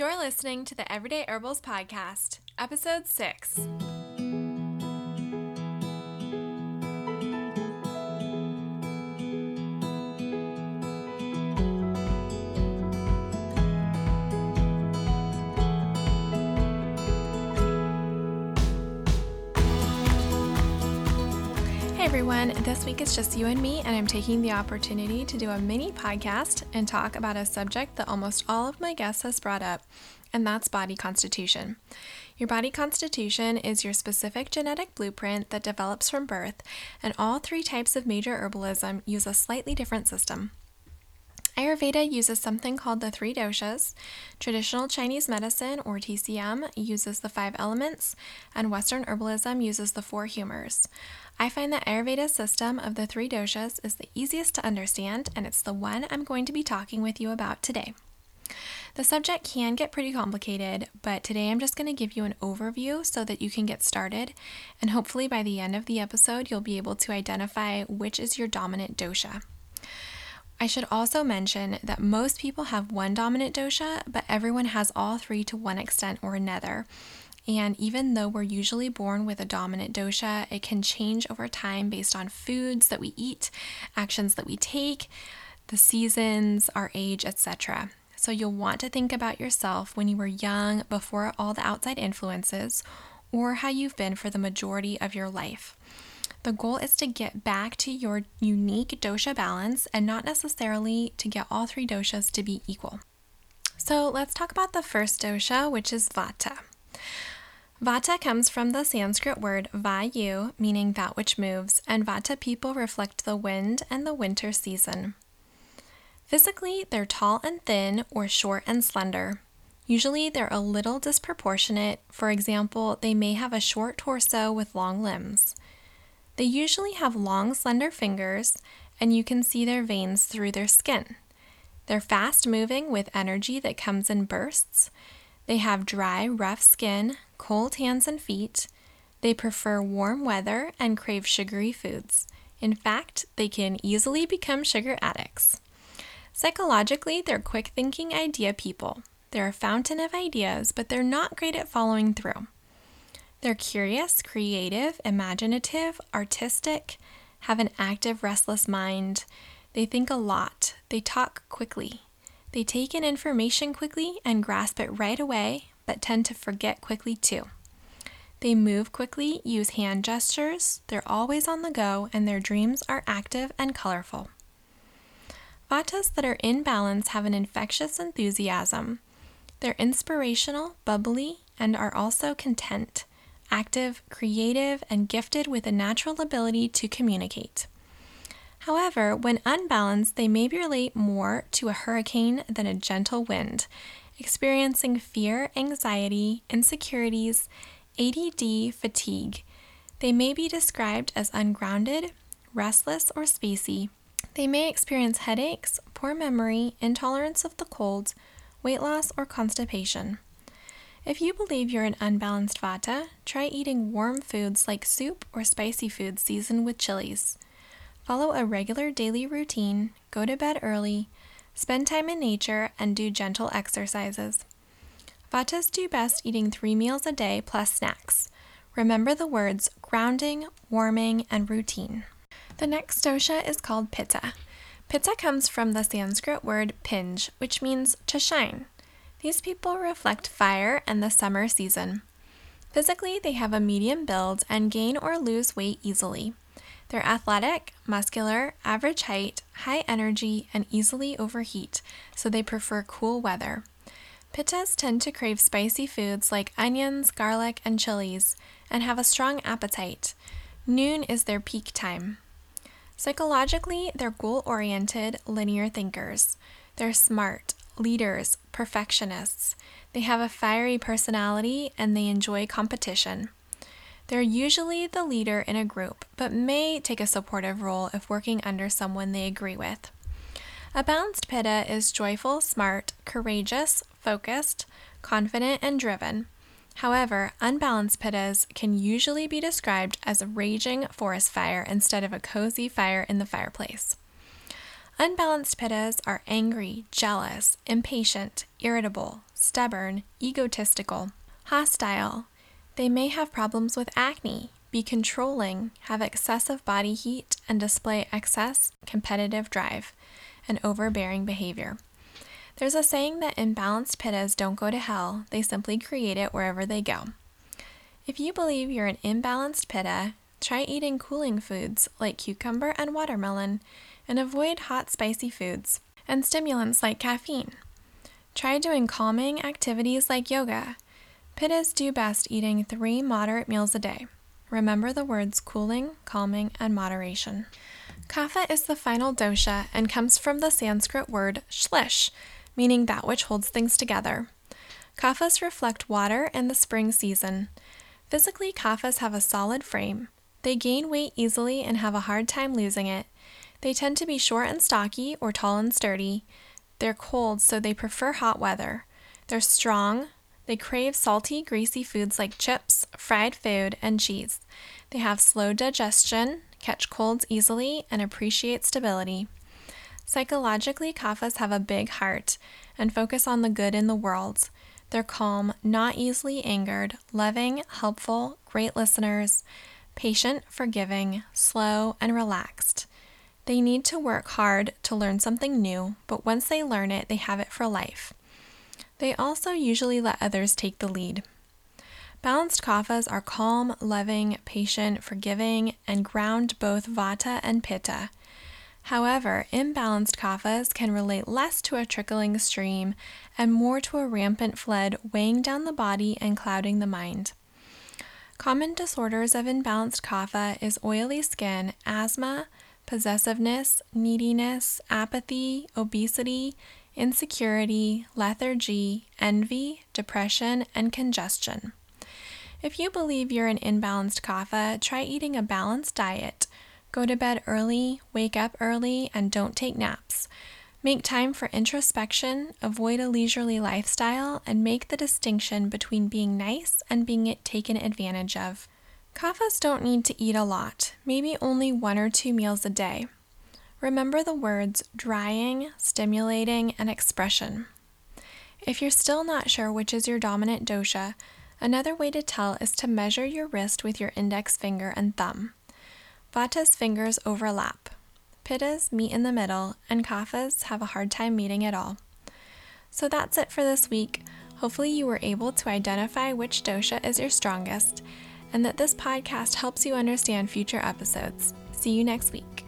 You're listening to the Everyday Herbals Podcast, Episode 6. Hey everyone, this week it's just you and me, and I'm taking the opportunity to do a mini podcast and talk about a subject that almost all of my guests has brought up, and that's body constitution. Your body constitution is your specific genetic blueprint that develops from birth, and all three types of major herbalism use a slightly different system. Ayurveda uses something called the three doshas. Traditional Chinese medicine, or TCM, uses the five elements, and Western herbalism uses the four humors. I find the Ayurveda system of the three doshas is the easiest to understand, and it's the one I'm going to be talking with you about today. The subject can get pretty complicated, but today I'm just going to give you an overview so that you can get started, and hopefully by the end of the episode, you'll be able to identify which is your dominant dosha. I should also mention that most people have one dominant dosha, but everyone has all three to one extent or another. And even though we're usually born with a dominant dosha, it can change over time based on foods that we eat, actions that we take, the seasons, our age, etc. So you'll want to think about yourself when you were young before all the outside influences, or how you've been for the majority of your life. The goal is to get back to your unique dosha balance and not necessarily to get all three doshas to be equal. So let's talk about the first dosha, which is Vata. Vata comes from the Sanskrit word vayu, meaning that which moves, and Vata people reflect the wind and the winter season. Physically, they're tall and thin or short and slender. Usually, they're a little disproportionate. For example, they may have a short torso with long limbs. They usually have long, slender fingers, and you can see their veins through their skin. They're fast moving with energy that comes in bursts. They have dry, rough skin, cold hands and feet. They prefer warm weather and crave sugary foods. In fact, they can easily become sugar addicts. Psychologically, they're quick thinking idea people. They're a fountain of ideas, but they're not great at following through. They're curious, creative, imaginative, artistic, have an active, restless mind. They think a lot. They talk quickly. They take in information quickly and grasp it right away, but tend to forget quickly too. They move quickly, use hand gestures, they're always on the go, and their dreams are active and colorful. Vatas that are in balance have an infectious enthusiasm. They're inspirational, bubbly, and are also content active, creative, and gifted with a natural ability to communicate. However, when unbalanced, they may relate more to a hurricane than a gentle wind, experiencing fear, anxiety, insecurities, ADD, fatigue. They may be described as ungrounded, restless, or spacey. They may experience headaches, poor memory, intolerance of the cold, weight loss, or constipation. If you believe you're an unbalanced vata, try eating warm foods like soup or spicy foods seasoned with chilies. Follow a regular daily routine, go to bed early, spend time in nature, and do gentle exercises. Vatas do best eating three meals a day plus snacks. Remember the words grounding, warming, and routine. The next dosha is called Pitta. Pitta comes from the Sanskrit word pinj, which means to shine. These people reflect fire and the summer season. Physically, they have a medium build and gain or lose weight easily. They're athletic, muscular, average height, high energy, and easily overheat, so they prefer cool weather. Pittas tend to crave spicy foods like onions, garlic, and chilies, and have a strong appetite. Noon is their peak time. Psychologically, they're goal oriented, linear thinkers. They're smart, leaders, perfectionists. They have a fiery personality and they enjoy competition. They're usually the leader in a group, but may take a supportive role if working under someone they agree with. A balanced pitta is joyful, smart, courageous, focused, confident, and driven. However, unbalanced pittas can usually be described as a raging forest fire instead of a cozy fire in the fireplace. Unbalanced pittas are angry, jealous, impatient, irritable, stubborn, egotistical, hostile. They may have problems with acne, be controlling, have excessive body heat, and display excess competitive drive and overbearing behavior. There's a saying that imbalanced pittas don't go to hell, they simply create it wherever they go. If you believe you're an imbalanced pitta, try eating cooling foods like cucumber and watermelon, and avoid hot, spicy foods and stimulants like caffeine. Try doing calming activities like yoga. Pittas do best eating three moderate meals a day. Remember the words cooling, calming, and moderation. Kapha is the final dosha and comes from the Sanskrit word shlish, meaning that which holds things together. Kaphas reflect water and the spring season. Physically, kaphas have a solid frame. They gain weight easily and have a hard time losing it. They tend to be short and stocky or tall and sturdy. They're cold, so they prefer hot weather. They're strong, they crave salty, greasy foods like chips, fried food, and cheese. They have slow digestion, catch colds easily, and appreciate stability. Psychologically, kaphas have a big heart and focus on the good in the world. They're calm, not easily angered, loving, helpful, great listeners, patient, forgiving, slow, and relaxed. They need to work hard to learn something new, but once they learn it, they have it for life. They also usually let others take the lead. Balanced kaphas are calm, loving, patient, forgiving, and ground both vata and pitta. However, imbalanced kaphas can relate less to a trickling stream and more to a rampant flood weighing down the body and clouding the mind. Common disorders of imbalanced kapha is oily skin, asthma, possessiveness, neediness, apathy, obesity, insecurity, lethargy, envy, depression, and congestion. If you believe you're an imbalanced kapha, try eating a balanced diet. Go to bed early, wake up early, and don't take naps. Make time for introspection, avoid a leisurely lifestyle, and make the distinction between being nice and being taken advantage of. Kaphas don't need to eat a lot, maybe only one or two meals a day. Remember the words drying, stimulating, and expression. If you're still not sure which is your dominant dosha, another way to tell is to measure your wrist with your index finger and thumb. Vata's fingers overlap. Pittas meet in the middle, and Kaphas have a hard time meeting at all. So that's it for this week. Hopefully, you were able to identify which dosha is your strongest, and that this podcast helps you understand future episodes. See you next week.